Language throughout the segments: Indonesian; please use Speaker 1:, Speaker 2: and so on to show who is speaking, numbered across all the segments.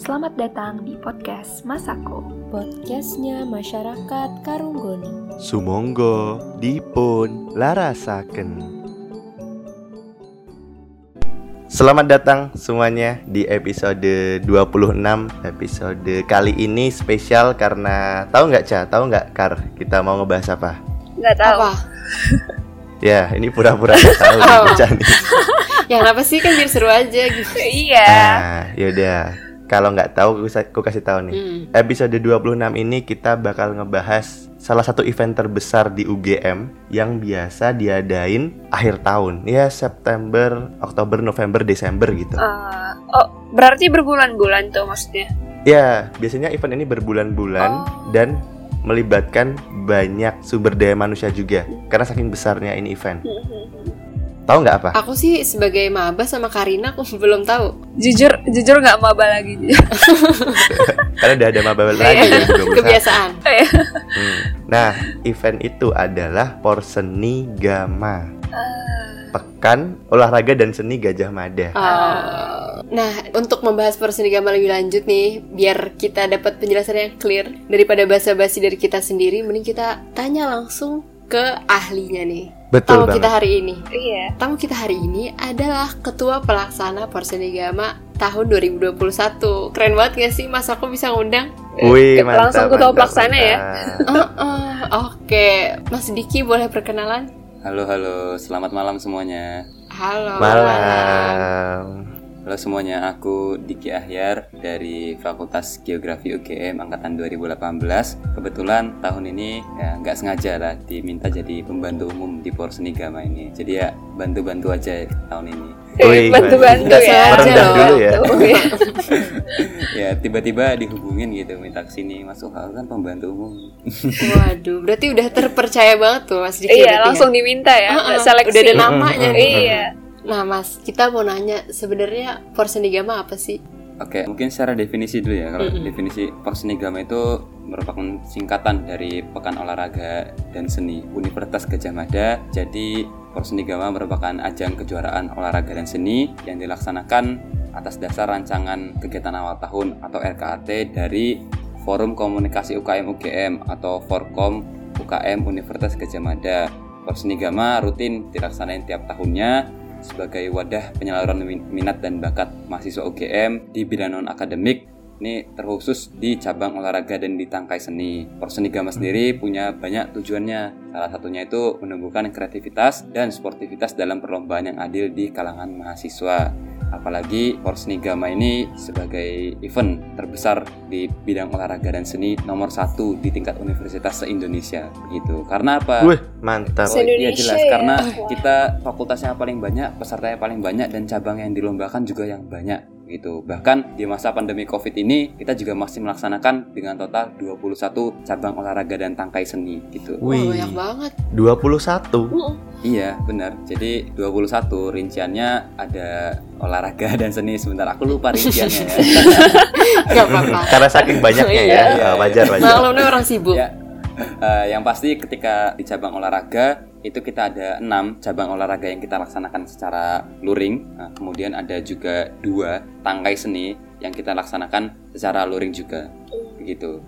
Speaker 1: Selamat datang di podcast Masako.
Speaker 2: Podcastnya Masyarakat Karunggoni.
Speaker 3: Sumonggo dipun larasaken. Selamat datang semuanya di episode 26 Episode kali ini spesial karena tahu nggak Ca? Tahu nggak Kar? Kita mau ngebahas apa?
Speaker 4: Nggak tahu.
Speaker 2: Apa?
Speaker 3: Ya, ini pura-pura nggak tahu nih,
Speaker 2: Oh.
Speaker 3: Ca nih.
Speaker 2: Yang apa sih kan biar seru aja gitu.
Speaker 4: Iya.
Speaker 3: Nah, yaudah. Kalau nggak tahu, aku, kasih tahu nih.
Speaker 2: Hmm.
Speaker 3: Episode 26 ini kita bakal ngebahas salah satu event terbesar di UGM yang biasa diadain akhir tahun. Ya September, Oktober, November, Desember gitu.
Speaker 4: Eh, oh, berarti berbulan-bulan tuh maksudnya.
Speaker 3: Ya, biasanya event ini berbulan-bulan
Speaker 4: Oh.
Speaker 3: dan melibatkan banyak sumber daya manusia juga. Karena saking besarnya ini event. Tahu nggak apa?
Speaker 2: Aku sih sebagai maba sama Karina aku belum tahu.
Speaker 4: jujur, jujur nggak maba lagi.
Speaker 3: Karena udah ada mabel lagi
Speaker 2: Iya,
Speaker 3: 2021.
Speaker 2: Kebiasaan.
Speaker 3: Hmm. Nah, event itu adalah Porseni Gama. Pekan Olahraga dan Seni Gajah Mada.
Speaker 2: Oh. Nah, untuk membahas Persenigama lebih lanjut nih, biar kita dapat penjelasan yang clear daripada basa-basi dari kita sendiri, mending kita tanya langsung ke ahlinya nih.
Speaker 3: Betul
Speaker 2: Tamu
Speaker 3: banget.
Speaker 2: kita hari ini.
Speaker 4: Iya.
Speaker 2: Tamu kita hari ini adalah Ketua Pelaksana Porsenigama tahun 2021. Keren banget gak sih Mas aku bisa ngundang?
Speaker 3: Wih, mantap.
Speaker 4: langsung ketua
Speaker 3: mantap,
Speaker 4: pelaksana ya?
Speaker 3: mantap.
Speaker 2: Uh, uh, Oke, Mas Diki boleh perkenalan?
Speaker 5: Halo halo, selamat malam semuanya.
Speaker 2: Halo.
Speaker 3: Malam.
Speaker 5: Halo semuanya, aku Diki Ahyar dari Fakultas Geografi UGM angkatan 2018. Kebetulan tahun ini ya nggak sengaja lah diminta jadi pembantu umum di Porsenigama ini. Jadi ya bantu-bantu aja tahun ini.
Speaker 4: Bantu-bantu ya.
Speaker 2: sengaja
Speaker 3: Merendah dulu ya.
Speaker 4: Ya.
Speaker 5: Ya tiba-tiba dihubungin gitu minta ke sini masuk hal kan pembantu umum.
Speaker 2: Waduh, berarti udah terpercaya banget tuh Mas Diki.
Speaker 4: Iya, langsung
Speaker 2: ya?
Speaker 4: diminta ya. Nggak seleksi.
Speaker 2: Udah ada namanya.
Speaker 4: Iya.
Speaker 2: Nah, Mas, kita mau nanya sebenarnya Porsenigama apa sih?
Speaker 5: Oke, mungkin secara definisi dulu ya. Kalau
Speaker 2: Mm-mm.
Speaker 5: definisi Porsenigama itu merupakan singkatan dari Pekan Olahraga dan Seni Universitas Gajah Mada. Jadi Porsenigama merupakan ajang kejuaraan olahraga dan seni yang dilaksanakan atas dasar rancangan kegiatan awal tahun atau RKAT dari Forum Komunikasi UKM UGM atau Forkom UKM Universitas Gajah Mada. Porsenigama rutin dilaksanain tiap tahunnya sebagai wadah penyaluran min- minat dan bakat mahasiswa UGM di bidang non akademik ini terkhusus di cabang olahraga dan di tangkai seni. Porsenigama sendiri punya banyak tujuannya. Salah satunya itu menumbuhkan kreativitas dan sportivitas dalam perlombaan yang adil di kalangan mahasiswa. Apalagi Porsenigama ini sebagai event terbesar di bidang olahraga dan seni nomor satu di tingkat universitas se-Indonesia begitu. Karena apa?
Speaker 3: Wih, mantap.
Speaker 5: Oh, iya jelas
Speaker 4: ya?
Speaker 5: karena
Speaker 4: Wah.
Speaker 5: kita fakultasnya paling banyak, pesertanya paling banyak dan cabang yang dilombakan juga yang banyak gitu. Bahkan di masa pandemi Covid ini kita juga masih melaksanakan dengan total 21 cabang olahraga dan tangkai seni gitu.
Speaker 2: Wah,
Speaker 3: Wih,
Speaker 2: banyak banget.
Speaker 3: 21.
Speaker 5: Iya, benar. Jadi 21 rinciannya ada olahraga dan seni. Sebentar aku lupa rinciannya ya.
Speaker 2: Gak apa-apa.
Speaker 3: Karena saking banyaknya ya,
Speaker 2: Iya.
Speaker 3: wajar wajar.
Speaker 2: Maklumnya orang sibuk.
Speaker 5: ya. Eh, yang pasti ketika di cabang olahraga itu kita ada enam cabang olahraga yang kita laksanakan secara luring. Nah, kemudian ada juga dua tangkai seni yang kita laksanakan secara luring juga. Begitu.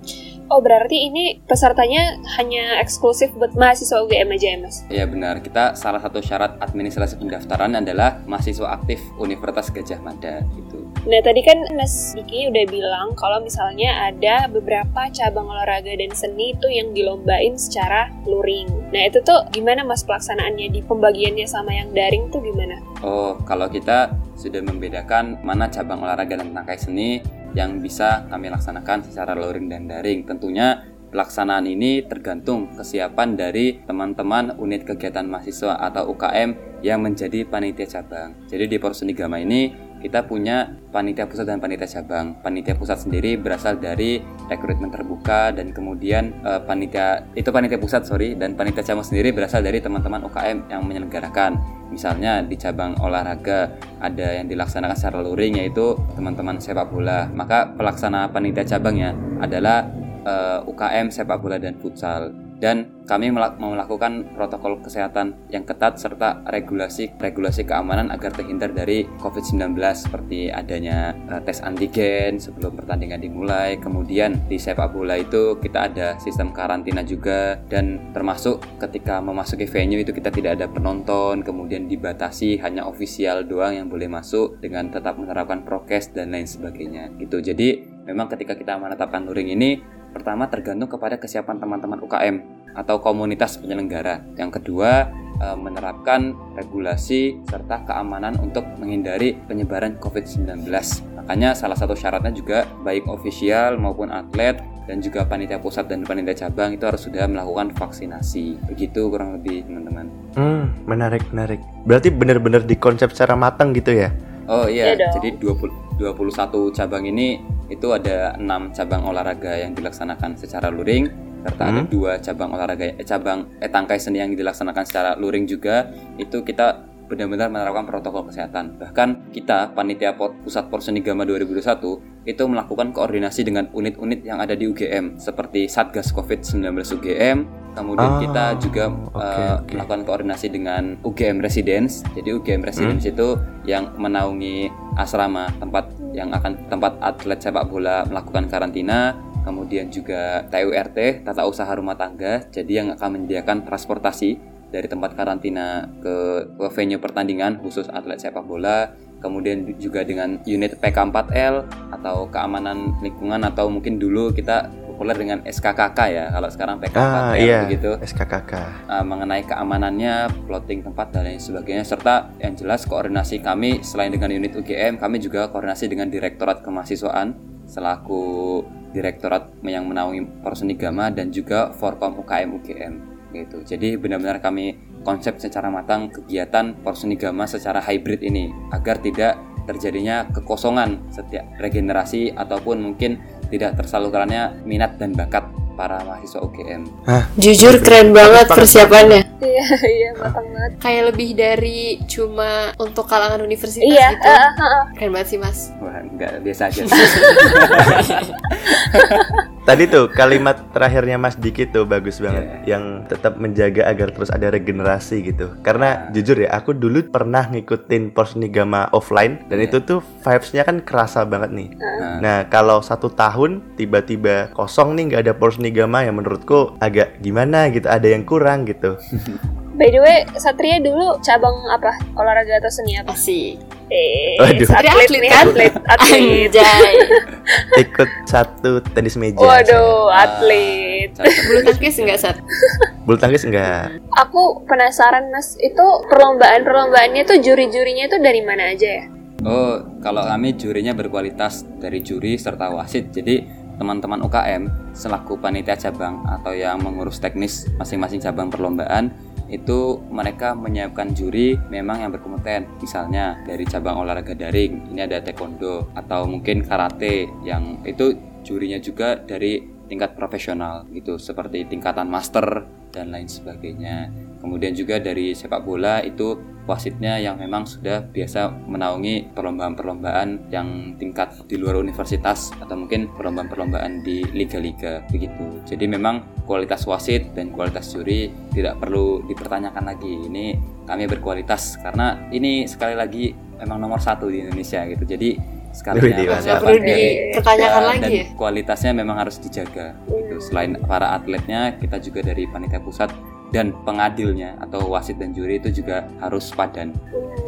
Speaker 4: Oh, berarti ini pesertanya hanya eksklusif buat mahasiswa UGM aja ya, Mas?
Speaker 5: Ya benar, kita salah satu syarat administrasi pendaftaran adalah mahasiswa aktif Universitas Gajah Mada gitu.
Speaker 4: Nah, tadi kan Mas Diki udah bilang kalau misalnya ada beberapa cabang olahraga dan seni itu yang dilombain secara luring. Nah, itu tuh gimana Mas pelaksanaannya di pembagiannya sama yang daring tuh gimana?
Speaker 5: Oh, kalau kita sudah membedakan mana cabang olahraga dan tangkai seni yang bisa kami laksanakan secara luring dan daring. Tentunya pelaksanaan ini tergantung kesiapan dari teman-teman unit kegiatan mahasiswa atau UKM yang menjadi panitia cabang. Jadi di Porsenigama ini kita punya panitia pusat dan panitia cabang. Panitia pusat sendiri berasal dari rekrutmen terbuka dan kemudian eh, panitia itu panitia pusat sorry dan panitia cabang sendiri berasal dari teman-teman UKM yang menyelenggarakan. Misalnya di cabang olahraga ada yang dilaksanakan secara luring yaitu teman-teman sepak bola. Maka pelaksana panitia cabangnya adalah eh, UKM sepak bola dan futsal. Dan kami melak- melakukan protokol kesehatan yang ketat serta regulasi regulasi keamanan agar terhindar dari COVID-19 seperti adanya uh, tes antigen sebelum pertandingan dimulai. Kemudian di sepak bola itu kita ada sistem karantina juga dan termasuk ketika memasuki venue itu kita tidak ada penonton kemudian dibatasi hanya ofisial doang yang boleh masuk dengan tetap menerapkan prokes dan lain sebagainya. Gitu. Jadi memang ketika kita menetapkan luring ini Pertama tergantung kepada kesiapan teman-teman UKM atau komunitas penyelenggara. Yang kedua e, menerapkan regulasi serta keamanan untuk menghindari penyebaran COVID-19. Makanya salah satu syaratnya juga baik ofisial maupun atlet dan juga panitia pusat dan panitia cabang itu harus sudah melakukan vaksinasi. Begitu kurang lebih teman-teman.
Speaker 3: Hmm, menarik, menarik. Berarti benar-benar dikonsep secara matang gitu ya?
Speaker 5: Oh iya,
Speaker 4: Iya dong.
Speaker 5: jadi 20, 21 cabang ini itu ada 6 cabang olahraga yang dilaksanakan secara luring serta ada
Speaker 3: Hmm.
Speaker 5: dua cabang olahraga eh, cabang eh, tangkai seni yang dilaksanakan secara luring juga itu kita benar-benar menerapkan protokol kesehatan. Bahkan kita panitia pusat Porseni Gama 2021 itu melakukan koordinasi dengan unit-unit yang ada di UGM seperti Satgas Covid-19 UGM. Kemudian
Speaker 3: Ah,
Speaker 5: kita juga
Speaker 3: oke,
Speaker 5: eh,
Speaker 3: oke.
Speaker 5: melakukan koordinasi dengan UGM Residence. Jadi UGM Residence
Speaker 3: Hmm.
Speaker 5: itu yang menaungi asrama tempat yang akan tempat atlet sepak bola melakukan karantina. Kemudian juga TURT, tata usaha rumah tangga. Jadi yang akan menyediakan transportasi dari tempat karantina ke, ke venue pertandingan khusus atlet sepak bola. Kemudian juga dengan unit PK4L atau keamanan lingkungan atau mungkin dulu kita populer dengan SKKK ya. Kalau sekarang PK4L
Speaker 3: Ah, iya.
Speaker 5: begitu
Speaker 3: SKKK.
Speaker 5: uh, mengenai keamanannya, plotting tempat dan lain sebagainya serta yang jelas koordinasi kami selain dengan unit UGM kami juga koordinasi dengan Direktorat Kemahasiswaan selaku direktorat yang menaungi Porseni Gama dan juga Forkom UKM UGM gitu. Jadi benar-benar kami konsep secara matang kegiatan Porseni Gama secara hybrid ini agar tidak terjadinya kekosongan setiap regenerasi ataupun mungkin tidak tersalurkannya minat dan bakat para mahasiswa UGM.
Speaker 2: Jujur keren banget persiapannya.
Speaker 4: Iya, iya, matang banget.
Speaker 2: Kayak lebih dari cuma untuk kalangan universitas
Speaker 4: Iya,
Speaker 2: gitu.
Speaker 4: eh, eh, eh.
Speaker 2: Keren banget sih mas.
Speaker 5: Wah, enggak biasa aja.
Speaker 3: Tadi tuh kalimat terakhirnya Mas Diki tuh bagus banget
Speaker 5: Iya.
Speaker 3: yang tetap menjaga agar terus ada regenerasi gitu. Karena jujur ya, aku dulu pernah ngikutin Porseni Gama offline dan
Speaker 5: Iya.
Speaker 3: itu tuh vibes-nya kan kerasa banget nih.
Speaker 5: Nah,
Speaker 3: Nah, kalau satu tahun tiba-tiba kosong nih nggak ada Porseni Gama yang menurutku agak gimana gitu, ada yang kurang gitu.
Speaker 4: By the way, Satria dulu cabang apa? Olahraga atau seni apa?
Speaker 2: Asik.
Speaker 4: Eh,
Speaker 3: Waduh.
Speaker 2: Satria
Speaker 4: atlet
Speaker 2: atlet
Speaker 4: nih,
Speaker 2: kan?
Speaker 4: atlet, atlet.
Speaker 2: Anjay.
Speaker 3: Ikut satu tenis meja.
Speaker 4: Waduh, atlet.
Speaker 2: Bulu tangkis enggak Sat?
Speaker 3: saya. Bulu tangkis enggak.
Speaker 4: Aku penasaran mas, itu perlombaan-perlombaannya tuh juri-jurinya itu dari mana aja ya?
Speaker 5: Oh, kalau kami jurinya berkualitas dari juri serta wasit. Jadi teman-teman UKM selaku panitia cabang atau yang mengurus teknis masing-masing cabang perlombaan itu mereka menyiapkan juri memang yang berkompeten. Misalnya dari cabang olahraga daring ini ada taekwondo atau mungkin karate yang itu jurinya juga dari tingkat profesional gitu seperti tingkatan master dan lain sebagainya kemudian juga dari sepak bola itu wasitnya yang memang sudah biasa menaungi perlombaan-perlombaan yang tingkat di luar universitas atau mungkin perlombaan-perlombaan di liga-liga begitu. Jadi memang kualitas wasit dan kualitas juri tidak perlu dipertanyakan lagi. Ini kami berkualitas karena ini sekali lagi memang nomor satu di Indonesia gitu. Jadi sekali
Speaker 2: perlu dipertanyakan lagi
Speaker 5: dan
Speaker 2: ya?
Speaker 5: kualitasnya memang harus dijaga gitu. Selain para atletnya, kita juga dari panitia pusat dan pengadilnya atau wasit dan juri itu juga harus padan.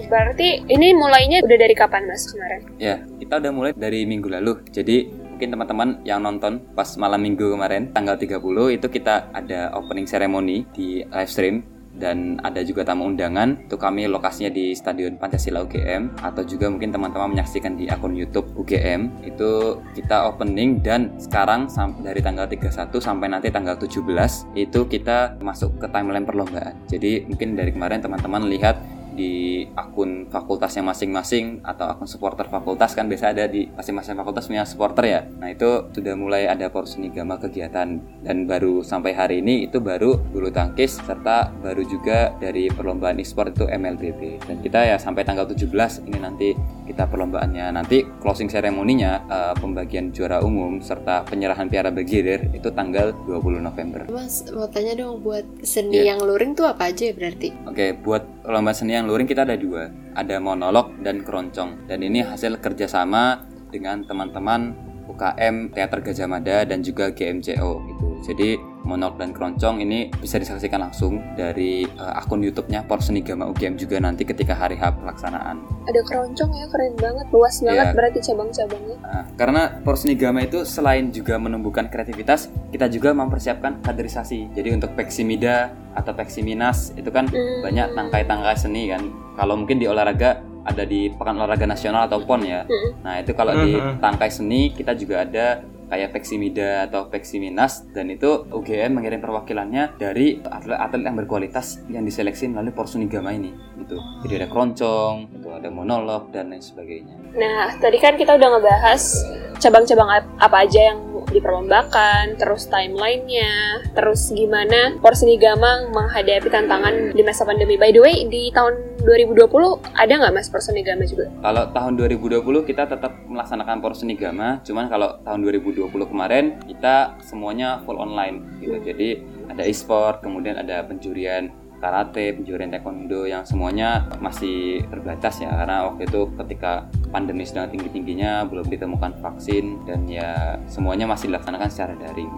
Speaker 4: Berarti ini mulainya udah dari kapan mas kemarin?
Speaker 5: Ya, kita udah mulai dari minggu lalu. Jadi mungkin teman-teman yang nonton pas malam minggu kemarin tanggal 30 itu kita ada opening ceremony di live stream dan ada juga tamu undangan itu kami lokasinya di Stadion Pancasila UGM atau juga mungkin teman-teman menyaksikan di akun YouTube UGM itu kita opening dan sekarang dari tanggal 31 sampai nanti tanggal 17 itu kita masuk ke timeline perlombaan. Jadi mungkin dari kemarin teman-teman lihat di akun fakultasnya masing-masing atau akun supporter fakultas kan biasa ada di masing-masing fakultas punya supporter ya. Nah itu sudah mulai ada porseni gama kegiatan dan baru sampai hari ini itu baru bulu tangkis serta baru juga dari perlombaan e-sport itu MLBB dan kita ya sampai tanggal 17 ini nanti kita perlombaannya. Nanti closing ceremony-nya eh, pembagian juara umum serta penyerahan piala bergilir itu tanggal 20 November.
Speaker 2: Mas mau tanya dong buat seni
Speaker 5: Iya.
Speaker 2: yang luring tuh apa aja ya berarti?
Speaker 5: Oke, buat lomba seni yang luring kita ada dua, ada monolog dan keroncong. Dan ini hasil kerjasama dengan teman-teman UKM Teater Gajah Mada dan juga gitu. Jadi monolog dan keroncong ini bisa disaksikan langsung dari eh, akun YouTube-nya Porsenigama UGM juga nanti ketika hari H pelaksanaan.
Speaker 4: Ada keroncong ya, keren banget, luas banget
Speaker 5: Iya.
Speaker 4: berarti cabang-cabangnya.
Speaker 5: Nah, karena Porsenigama itu selain juga menumbuhkan kreativitas, kita juga mempersiapkan kaderisasi. Jadi untuk Peksimida atau Peksiminas itu kan
Speaker 4: Hmm.
Speaker 5: banyak tangkai-tangkai seni kan. Kalau mungkin di olahraga ada di Pekan Olahraga Nasional atau PON ya.
Speaker 4: Hmm.
Speaker 5: Nah, itu kalau di
Speaker 3: Mhm.
Speaker 5: tangkai seni kita juga ada kayak Peksimida atau Peksiminas dan itu UGM mengirim perwakilannya dari atlet-atlet yang berkualitas yang diseleksi melalui Porsenigama ini gitu. Jadi ada keroncong, itu ada monolog dan lain sebagainya.
Speaker 4: Nah, tadi kan kita udah ngebahas cabang-cabang ap- apa aja yang diperlombakan, terus timelinenya, terus gimana Porsenigama menghadapi tantangan di masa pandemi. By the way, di tahun 2020 ada nggak Mas Porsenigama juga?
Speaker 5: Kalau tahun 2020 kita tetap melaksanakan Porsenigama, cuman kalau tahun 2020 kemarin kita semuanya full online gitu. Jadi ada e-sport, kemudian ada penjurian karate, penjurian taekwondo yang semuanya masih terbatas ya karena waktu itu ketika pandemi sedang tinggi-tingginya belum ditemukan vaksin dan ya semuanya masih dilaksanakan secara daring.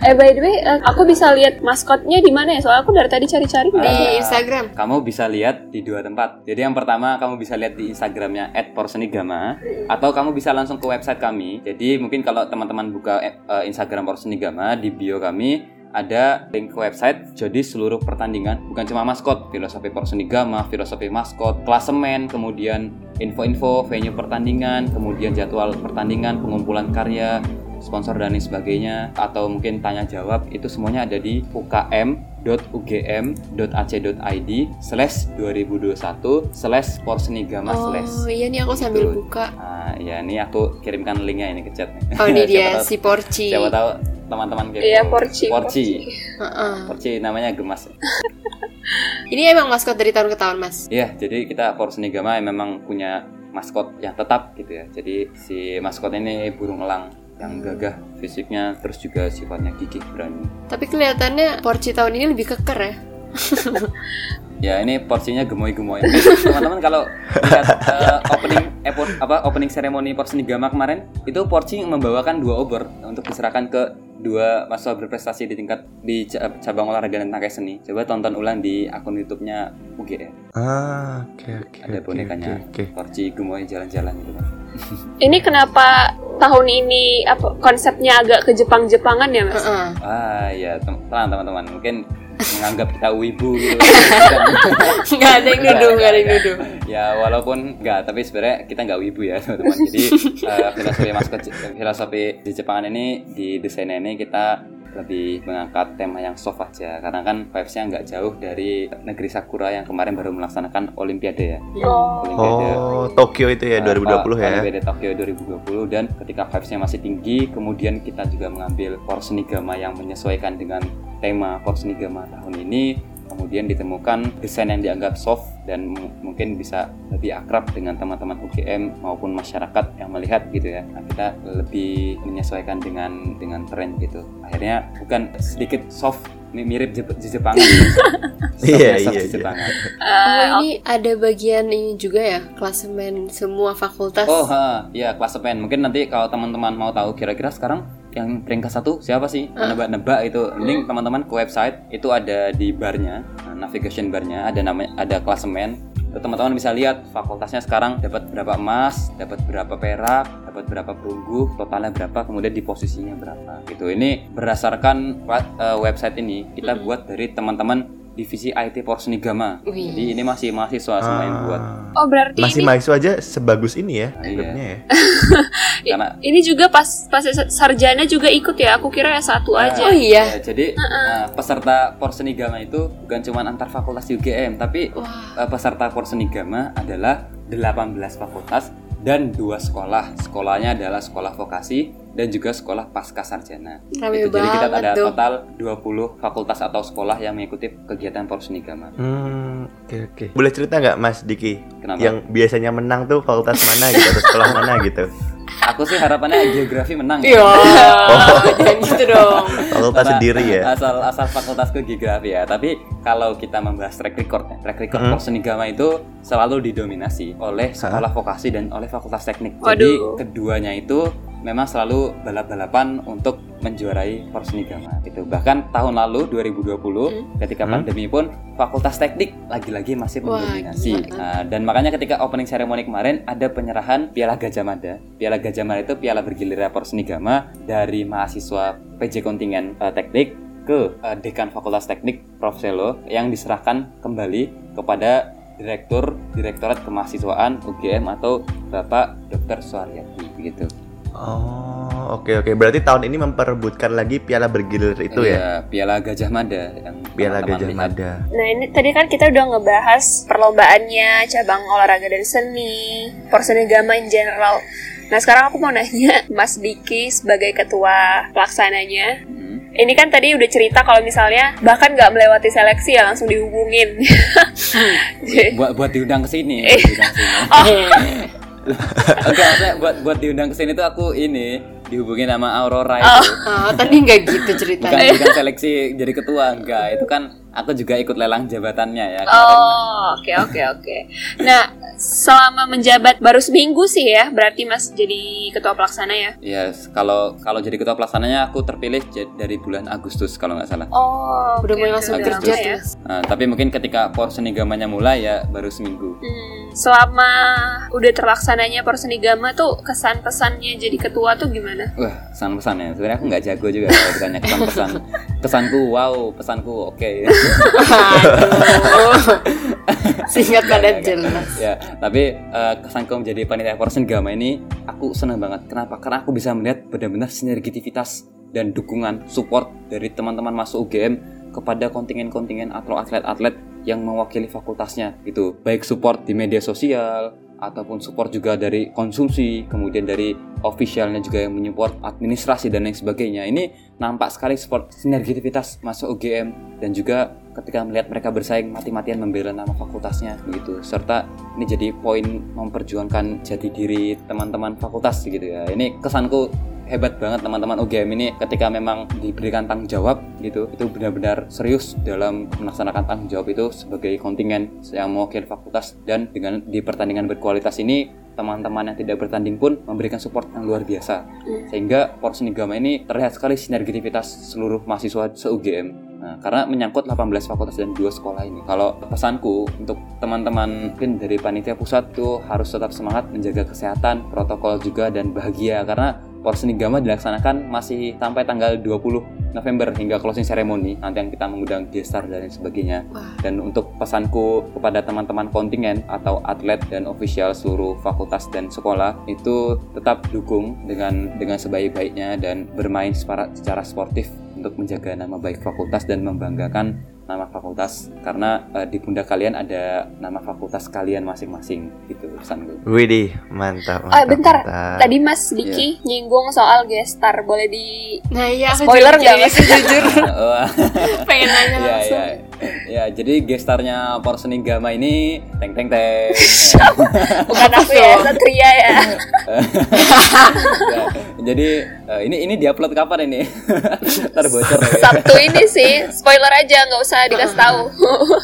Speaker 4: Eh by the way, eh, aku bisa lihat maskotnya di mana ya? Soalnya aku dari tadi cari-cari nggak
Speaker 2: Di. Instagram.
Speaker 5: Kamu bisa lihat di dua tempat. Jadi yang pertama kamu bisa lihat di Instagramnya @porsenigama atau kamu bisa langsung ke website kami. Jadi mungkin kalau teman-teman buka eh, Instagram Porsenigama di bio kami ada link ke website. Jadi seluruh pertandingan bukan cuma maskot, filosofi Porsenigama, filosofi maskot, klasemen, kemudian info-info venue pertandingan, kemudian jadwal pertandingan, pengumpulan karya, sponsor dan lain sebagainya atau mungkin tanya jawab itu semuanya ada di ukm.ugm.ac.id slash 2021 slash porsenigama slash
Speaker 2: Oh iya nih aku sambil
Speaker 5: Gitu.
Speaker 2: buka.
Speaker 5: Nah, ya ini aku kirimkan linknya ini ke chat.
Speaker 2: Oh ini dia
Speaker 5: tahu-
Speaker 2: si Porci.
Speaker 5: Siapa tahu teman-teman kepo.
Speaker 4: Iya, Porci.
Speaker 5: Porci.
Speaker 2: Heeh.
Speaker 5: Porci namanya gemas.
Speaker 2: Ini emang maskot dari tahun ke tahun mas.
Speaker 5: Iya, jadi kita Porsenigama memang punya maskot yang tetap gitu ya. Jadi si maskot ini burung elang yang gagah fisiknya terus juga sifatnya gigih berani.
Speaker 2: Tapi kelihatannya Porci tahun ini lebih keker ya.
Speaker 5: Ya ini porsinya gemoy-gemoy. Teman-teman kalau lihat eh, opening epo, apa opening ceremony Porsenigama kemarin itu Porci membawakan dua obor untuk diserahkan ke dua mahasiswa berprestasi di tingkat di ca- cabang olahraga dan tangkai seni. Coba tonton ulang di akun YouTube-nya UGM.
Speaker 3: Ah, oke oke.
Speaker 5: Ada
Speaker 3: oke,
Speaker 5: bonekanya
Speaker 3: Oke. oke.
Speaker 5: Porci gemoy jalan-jalan gitu kan.
Speaker 4: Ini kenapa tahun ini apa konsepnya agak ke Jepang-Jepangan ya Mas?
Speaker 2: Heeh.
Speaker 5: Ah ya tenang teman-teman mungkin menganggap kita wibu gitu.
Speaker 2: Nggak ada yang nuduh, nggak ada yang nuduh.
Speaker 5: ya walaupun enggak tapi sebenarnya kita nggak wibu ya teman-teman jadi eh, filosofi maskot filosofi di Jepangan ini di desainnya ini kita lebih mengangkat tema yang soft aja. Karena kan vibes-nya nggak jauh dari negeri Sakura yang kemarin baru melaksanakan Olimpiade ya.
Speaker 4: Oh.
Speaker 5: Olimpiade.
Speaker 3: Oh, Tokyo itu ya
Speaker 5: eh,
Speaker 3: 2020 ya.
Speaker 5: Olimpiade Tokyo 2020 dan ketika vibes-nya masih tinggi kemudian kita juga mengambil Porsenigama yang menyesuaikan dengan tema Porsenigama tahun ini kemudian ditemukan desain yang dianggap soft dan mu- mungkin bisa lebih akrab dengan teman-teman UGM maupun masyarakat yang melihat gitu ya nah, kita lebih menyesuaikan dengan dengan tren gitu akhirnya bukan sedikit soft mi- mirip Jepang
Speaker 3: Iya, iya, iya.
Speaker 5: Jepangan.
Speaker 2: Oh ini ada bagian ini juga ya klasemen semua fakultas.
Speaker 5: Oh, ha, ya klasemen. Mungkin nanti kalau teman-teman mau tahu kira-kira sekarang yang peringkat satu siapa sih? Nebak-nebak itu. Mending teman-teman ke website itu ada di barnya, nah, navigation barnya ada namanya ada klasemen. Itu teman-teman bisa lihat fakultasnya sekarang dapat berapa emas, dapat berapa perak, dapat berapa perunggu, totalnya berapa, kemudian di posisinya berapa. Gitu. Ini berdasarkan eh, website ini kita buat dari teman-teman divisi IT Porsenigama.
Speaker 2: Wih.
Speaker 5: Jadi ini masih mahasiswa semua yang buat.
Speaker 3: Ah.
Speaker 4: Oh berarti
Speaker 3: Masih
Speaker 4: ini
Speaker 3: mahasiswa aja sebagus ini ya
Speaker 5: Iya.
Speaker 3: hidupnya ya.
Speaker 5: Karena
Speaker 4: ini juga pas pas sarjana juga ikut ya. Aku kira ya satu aja.
Speaker 2: Oh iya.
Speaker 5: Ya, jadi uh, peserta Porsenigama itu bukan cuma antar fakultas UGM, tapi
Speaker 2: Wah.
Speaker 5: uh, peserta Porsenigama adalah 18 fakultas dan dua sekolah. Sekolahnya adalah sekolah vokasi dan juga sekolah pasca sarjana.
Speaker 2: Rame
Speaker 5: Gitu. Jadi kita ada
Speaker 2: tuh.
Speaker 5: total 20 fakultas atau sekolah yang mengikuti kegiatan Poros Nigama.
Speaker 3: Hmm, oke oke. Boleh cerita nggak Mas Diki?
Speaker 5: Kenapa?
Speaker 3: Yang biasanya menang tuh fakultas mana gitu atau sekolah mana gitu?
Speaker 5: Aku sih harapannya geografi menang.
Speaker 2: Iya, jangan gitu dong.
Speaker 3: Fakultas sendiri ya.
Speaker 5: Asal asal fakultas ke geografi ya. Tapi kalau kita membahas track record, ya, track record
Speaker 3: Hmm.
Speaker 5: Poros Nigama itu selalu didominasi oleh sekolah vokasi dan oleh fakultas teknik.
Speaker 4: Waduh.
Speaker 5: Jadi keduanya itu memang selalu balap-balapan untuk menjuarai Poros Nigama itu. Bahkan tahun lalu 2020 ketika
Speaker 3: Hmm.
Speaker 5: pandemi pun fakultas teknik lagi-lagi masih mendominasi. Nah, dan makanya ketika opening ceremony kemarin ada penyerahan Piala Gajah Mada. Piala Gajah Mada itu piala bergilir Poros Nigama dari mahasiswa PJ kontingen eh, teknik ke eh, dekan Fakultas Teknik Prof Selo yang diserahkan kembali kepada Direktur Direktorat Kemahasiswaan UGM atau Bapak Dr. Suaryadi begitu.
Speaker 3: Oh, oke oke. Berarti tahun ini memperebutkan lagi piala bergilir itu ya?
Speaker 5: Iya, Piala Gajah Mada yang
Speaker 3: Piala
Speaker 5: teman-teman
Speaker 3: Gajah
Speaker 5: lihat.
Speaker 3: Mada.
Speaker 4: Nah ini tadi kan kita udah ngebahas perlombaannya, cabang olahraga dan seni, Porsenegama in general. Nah sekarang aku mau nanya Mas Diki sebagai ketua pelaksananya.
Speaker 5: Hmm.
Speaker 4: Ini kan tadi udah cerita kalau misalnya bahkan nggak melewati seleksi ya langsung dihubungin.
Speaker 5: Buat buat diundang ke sini,
Speaker 4: Eh.
Speaker 5: Oke, maksudnya buat buat diundang ke sini tuh aku ini dihubungin sama Aurora itu.
Speaker 2: Ah, tadi nggak gitu
Speaker 5: Bukan,
Speaker 2: ceritanya.
Speaker 5: bukan seleksi jadi ketua enggak itu kan aku juga ikut lelang jabatannya ya.
Speaker 4: Oh, oke oke oke. Nah, selama menjabat baru seminggu sih ya, berarti Mas jadi ketua pelaksana ya?
Speaker 5: ya kalau kalau jadi ketua pelaksananya aku terpilih dari bulan Agustus kalau nggak salah
Speaker 4: Oh,
Speaker 2: Udah mulai langsung
Speaker 4: udah
Speaker 2: kerja
Speaker 4: ya.
Speaker 5: Nah, tapi mungkin ketika porsenigamanya mulai ya baru seminggu
Speaker 4: Hmm, selama udah terlaksananya Porsenigama tuh kesan pesannya jadi ketua tuh gimana?
Speaker 5: Wah pesan pesannya sebenarnya aku nggak jago juga kalau ditanya kesan pesan kesanku wow pesanku oke.
Speaker 2: Singkat padat
Speaker 5: nggak,
Speaker 2: jelas.
Speaker 5: ya tapi eh, kesanku menjadi panitia Porsenigama ini aku senang banget. Kenapa? Karena aku bisa melihat benar-benar sinergitivitas dan dukungan support dari teman-teman masuk UGM kepada kontingen-kontingen atau atlet-atlet yang mewakili fakultasnya gitu. Baik support di media sosial ataupun support juga dari konsumsi kemudian dari officialnya juga yang menyupport administrasi dan lain sebagainya. Ini nampak sekali support sinergitivitas masuk UGM dan juga ketika melihat mereka bersaing mati-matian membela nama fakultasnya begitu. Serta ini jadi poin memperjuangkan jati diri teman-teman fakultas gitu ya. Ini kesanku hebat banget teman-teman UGM ini ketika memang diberikan tanggung jawab gitu itu benar-benar serius dalam melaksanakan tanggung jawab itu sebagai kontingen yang mewakili fakultas dan dengan di pertandingan berkualitas ini teman-teman yang tidak bertanding pun memberikan support yang luar biasa. Sehingga Porsenigama ini terlihat sekali sinergitivitas seluruh mahasiswa se-UGM Nah, karena menyangkut 18 fakultas dan dua sekolah ini. Kalau pesanku untuk teman-teman mungkin dari panitia pusat tuh harus tetap semangat menjaga kesehatan, protokol juga dan bahagia. Karena Porsenigama dilaksanakan masih sampai tanggal 20 November hingga closing ceremony nanti yang kita mengundang gestar dan sebagainya. Dan untuk pesanku kepada teman-teman kontingen atau atlet dan official seluruh fakultas dan sekolah itu tetap dukung dengan dengan sebaik-baiknya dan bermain secara, secara sportif untuk menjaga nama baik fakultas dan membanggakan nama fakultas karena eh, di pundak kalian ada nama fakultas kalian masing-masing gitu pesan gue.
Speaker 3: Widih, mantap,
Speaker 4: Oh,
Speaker 3: mantap.
Speaker 4: bentar.
Speaker 3: mantap.
Speaker 4: Tadi Mas Diki nyinggung soal gestar, boleh di
Speaker 2: Nah iya
Speaker 4: Spoiler nggak, Mas?
Speaker 2: jujur
Speaker 5: Wah,
Speaker 2: pengen nanya
Speaker 5: ya,
Speaker 2: langsung.
Speaker 5: ya, ya, jadi gestarnya Porsenigama ini teng teng teng.
Speaker 4: bukan aku ya, Satria ya.
Speaker 5: Ya, jadi eh, ini ini diupload kapan ini? Ntar bocor lagi.
Speaker 4: Sabtu ini sih, spoiler aja, nggak usah dikasih tahu.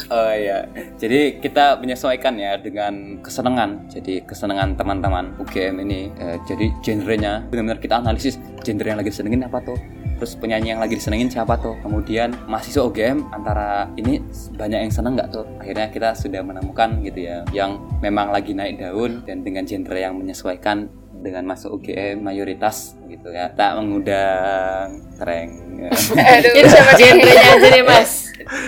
Speaker 5: Oh iya, jadi kita menyesuaikan ya dengan kesenangan. Jadi kesenangan teman-teman UGM ini. Eh, jadi genrenya benar-benar kita analisis genre yang lagi disenengin apa tuh. Terus penyanyi yang lagi disenengin siapa tuh. Kemudian mahasiswa UGM antara ini banyak yang seneng nggak tuh. Akhirnya kita sudah menemukan gitu ya, yang memang lagi naik daun dan dengan genre yang menyesuaikan dengan masuk UGM mayoritas gitu ya tak mengundang tereng
Speaker 4: Aduh,
Speaker 2: Jadi siapa genrenya aja nih mas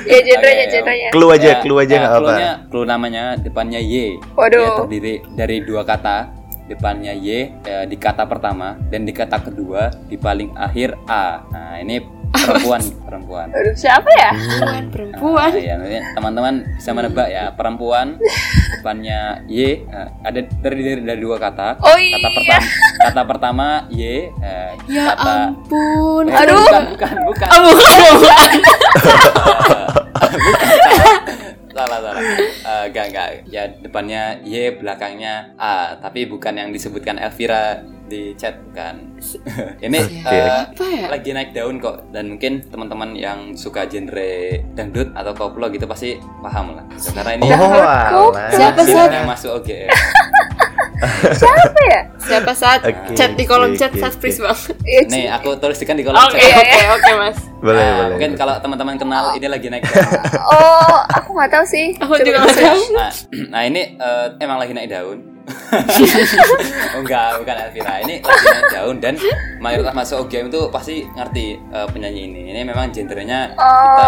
Speaker 4: ya genrenya, genrenya.
Speaker 3: Clue aja,
Speaker 5: Ya,
Speaker 3: clue aja
Speaker 5: ya,
Speaker 3: nggak apa.
Speaker 5: clue namanya depannya Y.
Speaker 4: Waduh.
Speaker 5: Dia terdiri dari dua kata. Depannya Y eh, di kata pertama dan di kata kedua di paling akhir A. Nah, ini perempuan perempuan
Speaker 4: Aduh, siapa ya?
Speaker 2: Perempuan, perempuan.
Speaker 5: Nah, ya, nanti teman-teman bisa menebak ya perempuan depannya Y eh, ada terdiri dari, dari dua kata.
Speaker 4: Oh
Speaker 5: Kata
Speaker 4: iya.
Speaker 5: pertama kata pertama Y eh,
Speaker 2: Ya
Speaker 5: kata
Speaker 2: ampun.
Speaker 5: Eh,
Speaker 4: Aduh.
Speaker 5: bukan bukan bukan.
Speaker 2: Oh, bukan, bukan.
Speaker 5: salah salah Eh, enggak enggak. Ya depannya Y belakangnya A. Tapi bukan yang disebutkan Elvira di chat bukan. Ini
Speaker 3: Oke.
Speaker 5: eh,
Speaker 2: Apa ya?
Speaker 5: lagi naik daun kok. Dan mungkin teman-teman yang suka genre dangdut atau koplo gitu pasti paham lah. Karena ini
Speaker 3: Oh.
Speaker 2: Siapa, Sat?
Speaker 5: yang masuk OGM
Speaker 4: Siapa ya?
Speaker 2: Siapa saat
Speaker 3: Oke,
Speaker 2: chat di kolom
Speaker 3: oke,
Speaker 2: chat
Speaker 3: oke,
Speaker 2: saat
Speaker 3: oke.
Speaker 2: please bang.
Speaker 4: Iya,
Speaker 5: nih aku tuliskan di kolom
Speaker 2: Oke
Speaker 5: chat
Speaker 2: oke oke mas.
Speaker 3: Boleh,
Speaker 5: Nah,
Speaker 3: boleh.
Speaker 5: mungkin kalau teman-teman kenal ini lagi naik daun
Speaker 4: Oh, aku nggak tahu sih.
Speaker 2: Aku
Speaker 4: Coba
Speaker 2: juga nggak tahu.
Speaker 5: Nah, nah ini eh, emang lagi naik daun. oh, enggak, bukan Elvira. Ini lagi naik daun dan mayoritas masuk OGM itu pasti ngerti eh, penyanyi ini. Ini memang genrenya kita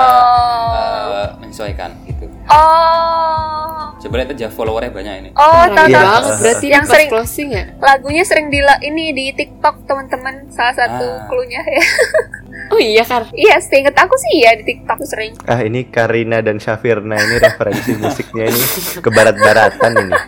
Speaker 5: eh, menyesuaikan gitu.
Speaker 4: Oh.
Speaker 5: Coba lihat aja followernya banyak ini.
Speaker 4: Oh, tahu
Speaker 2: Iya
Speaker 4: tahu.
Speaker 2: banget berarti
Speaker 4: yang sering
Speaker 2: closing ya.
Speaker 4: lagunya sering di ini di TikTok teman-teman salah satu
Speaker 5: Ah.
Speaker 4: cluenya ya.
Speaker 2: Oh iya kan.
Speaker 4: iya, seinget aku sih ya di TikTok sering.
Speaker 3: Ah ini Karina dan Syafirna ini referensi musiknya ini ke barat-baratan ini.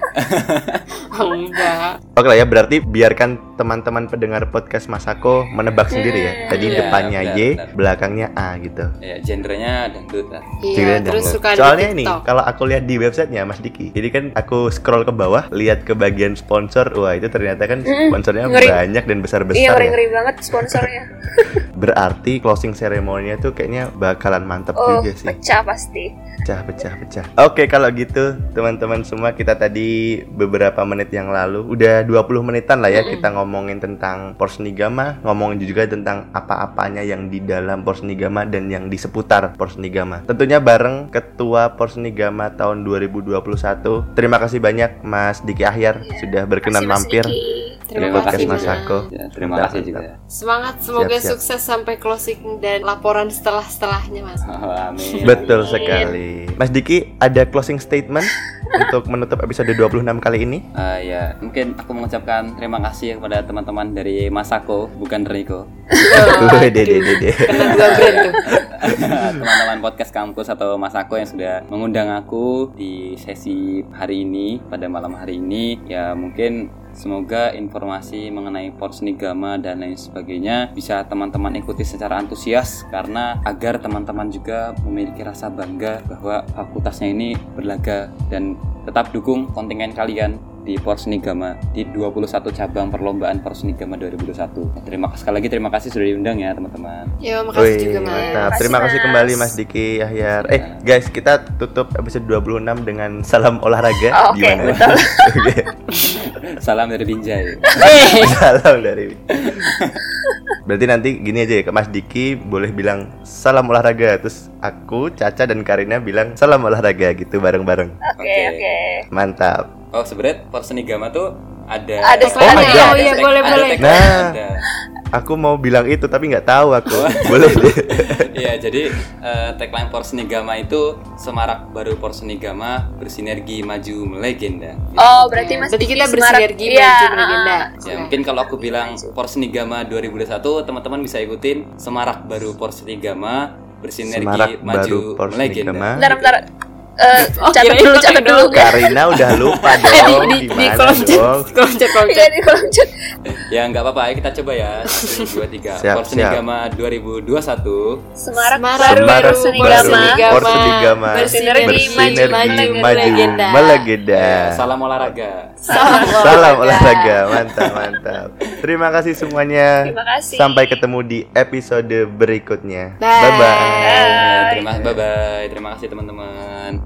Speaker 2: Oh, enggak.
Speaker 3: Oke lah ya berarti biarkan teman-teman pendengar podcast Masako menebak sendiri ya. Tadi
Speaker 5: Iya,
Speaker 3: depannya
Speaker 5: benar,
Speaker 3: Y,
Speaker 5: benar.
Speaker 3: belakangnya A gitu.
Speaker 5: Ya, genrenya dangdut lah.
Speaker 2: Iya,
Speaker 3: Kirain
Speaker 2: terus
Speaker 3: dangdut.
Speaker 2: suka
Speaker 3: Soalnya
Speaker 2: TikTok.
Speaker 3: kalau aku lihat di websitenya Mas Diki, jadi kan aku scroll ke bawah, lihat ke bagian sponsor, wah itu ternyata kan sponsornya
Speaker 4: ngeri.
Speaker 3: banyak dan
Speaker 4: Iya,
Speaker 3: besar-besar ya.
Speaker 4: ngeri-ngeri banget sponsornya.
Speaker 3: Berarti closing ceremony-nya tuh kayaknya bakalan mantap
Speaker 4: Oh,
Speaker 3: juga sih.
Speaker 4: pecah pasti.
Speaker 3: Pecah, pecah, pecah. Oke, kalau gitu teman-teman semua kita tadi beberapa menit yang lalu udah 20 menitan lah ya kita ngomongin tentang Porsnigama, ngomongin juga tentang apa-apanya yang di dalam Porsnigama dan yang di seputar Porsnigama. Tentunya bareng Ketua Porsnigama tahun 2021. Terima kasih banyak Mas Diki Ahyar sudah berkenan
Speaker 4: Makasih, Mas
Speaker 3: mampir
Speaker 4: Diki.
Speaker 2: Terima
Speaker 3: podcast
Speaker 2: kasih
Speaker 3: Mas
Speaker 2: Mas.
Speaker 3: Ako.
Speaker 5: Ya, terima kasih juga.
Speaker 2: Semangat, semoga
Speaker 3: Siap, siap.
Speaker 2: sukses sampai closing dan laporan setelah-setelahnya mas.
Speaker 5: Oh, amin.
Speaker 3: Betul sekali. Mas Diki, ada closing statement untuk menutup episode 26 kali ini?
Speaker 5: Eh, ya, mungkin aku mengucapkan terima kasih kepada teman-teman dari Masako, bukan Riko.
Speaker 3: Wede, dede, dede.
Speaker 2: Kena dua brand tuh.
Speaker 5: teman-teman podcast kampus atau Mas Ako yang sudah mengundang aku di sesi hari ini pada malam hari ini ya mungkin semoga informasi mengenai Porsnigama dan lain sebagainya bisa teman-teman ikuti secara antusias karena agar teman-teman juga memiliki rasa bangga bahwa fakultasnya ini berlaga dan tetap dukung kontingen kalian di Porsnigama di 21 cabang perlombaan Porsnigama 2021. Terima kasih sekali lagi terima kasih sudah diundang ya teman-teman.
Speaker 2: Ya makasih
Speaker 3: Wih,
Speaker 2: juga mas.
Speaker 3: mantap. Terima kasih
Speaker 4: Mas.
Speaker 3: kembali Mas Diki Ahyar. Eh, guys, kita tutup episode 26 dengan salam olahraga.
Speaker 4: Oh, oke,
Speaker 3: Gimana?
Speaker 4: betul.
Speaker 5: Salam dari Binjai.
Speaker 3: salam dari Berarti nanti gini aja ya, Mas Diki boleh bilang salam olahraga, terus aku, Caca dan Karina bilang salam olahraga gitu bareng-bareng.
Speaker 4: Oke,
Speaker 5: Oke.
Speaker 4: oke.
Speaker 3: Mantap.
Speaker 5: Oh sebenarnya Porsenigama tuh ada
Speaker 4: Ada
Speaker 2: Oh, ada. Oh, iya, boleh, boleh.
Speaker 3: Nah.
Speaker 5: Ada.
Speaker 3: Aku mau bilang itu tapi nggak tahu aku. boleh deh.
Speaker 5: Iya jadi eh, tagline Porsenigama itu semarak baru Porsenigama bersinergi maju melegenda. Gitu.
Speaker 4: Oh, berarti Mas
Speaker 2: Berarti
Speaker 4: Diki
Speaker 2: kita
Speaker 4: semarak-
Speaker 2: bersinergi
Speaker 4: Iya,
Speaker 2: maju
Speaker 4: ah,
Speaker 2: melegenda.
Speaker 5: Ya mungkin kalau aku bilang Porsenigama 2021 teman-teman bisa ikutin semarak baru Porsenigama bersinergi
Speaker 3: Semarak
Speaker 5: maju
Speaker 3: baru
Speaker 5: melegenda.
Speaker 3: Porsenigama.
Speaker 4: Bentar, bentar. Eh,
Speaker 2: Oh,
Speaker 4: catat dulu, catat dulu.
Speaker 2: dong.
Speaker 3: Karina udah lupa dong.
Speaker 2: Eh, di, di, di
Speaker 3: Gimana
Speaker 2: kolom chat,
Speaker 3: dong?
Speaker 2: kolom chat, kolom
Speaker 4: Iya,
Speaker 2: chat.
Speaker 4: di kolom chat.
Speaker 5: Ya nggak apa-apa, ayo kita coba ya. 1, 2, 3.
Speaker 3: Siap,
Speaker 5: Porsenigama 2021
Speaker 4: Semarak
Speaker 2: Semarak
Speaker 4: baru
Speaker 3: Semarak
Speaker 4: Porsenigama.
Speaker 3: baru Porsenigama.
Speaker 2: Bersinergi
Speaker 3: Bersinergi
Speaker 2: maju
Speaker 3: maju
Speaker 2: melegenda.
Speaker 3: melegenda.
Speaker 5: Salam olahraga.
Speaker 2: Salam
Speaker 3: Salam olahraga, mantap mantap. Terima kasih semuanya.
Speaker 4: Terima kasih.
Speaker 3: Sampai ketemu di episode berikutnya.
Speaker 2: Bye.
Speaker 3: Bye bye.
Speaker 5: Ya, terima bye bye. Terima kasih teman-teman.